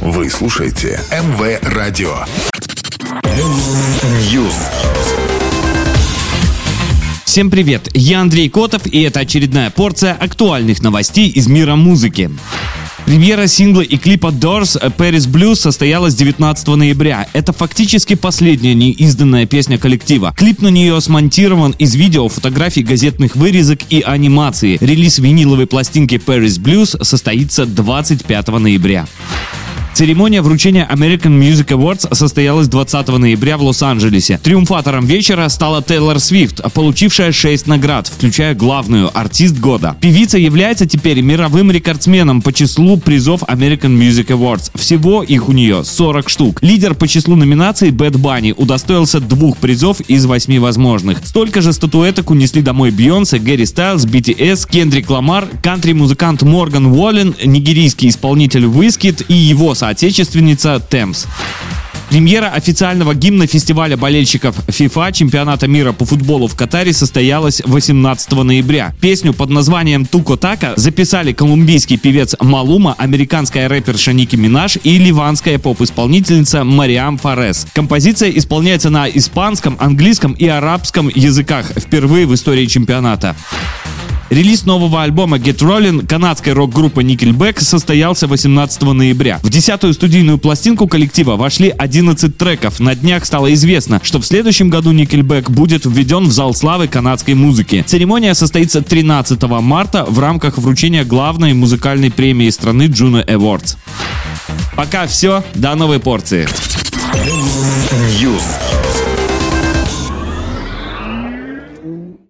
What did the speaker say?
Вы слушаете МВ Радио. News. Всем привет, я Андрей Котов и это очередная порция актуальных новостей из мира музыки. Премьера сингла и клипа Doors Paris Blues состоялась 19 ноября. Это фактически последняя неизданная песня коллектива. Клип на нее смонтирован из видео, фотографий, газетных вырезок и анимации. Релиз виниловой пластинки Paris Blues состоится 25 ноября. Церемония вручения American Music Awards состоялась 20 ноября в Лос-Анджелесе. Триумфатором вечера стала Тейлор Свифт, получившая 6 наград, включая главную «Артист года». Певица является теперь мировым рекордсменом по числу призов American Music Awards. Всего их у нее 40 штук. Лидер по числу номинаций Бэт Банни удостоился двух призов из восьми возможных. Столько же статуэток унесли домой Бейонсе, Гарри Стайлз, BTS, Кендрик Ламар, кантри-музыкант Морган Уоллен, нигерийский исполнитель Wizkid и его соотечественница Темс. Премьера официального гимна фестиваля болельщиков FIFA чемпионата мира по футболу в Катаре состоялась 18 ноября. Песню под названием «Туко Така» записали колумбийский певец Малума, американская рэперша Ники Минаж и ливанская поп-исполнительница Мариам Фарес. Композиция исполняется на испанском, английском и арабском языках впервые в истории чемпионата. Релиз нового альбома Get Rollin' канадской рок-группы Nickelback состоялся 18 ноября. В десятую студийную пластинку коллектива вошли 11 треков. На днях стало известно, что в следующем году Nickelback будет введен в зал славы канадской музыки. Церемония состоится 13 марта в рамках вручения главной музыкальной премии страны Juno Awards. Пока все, до новой порции. News.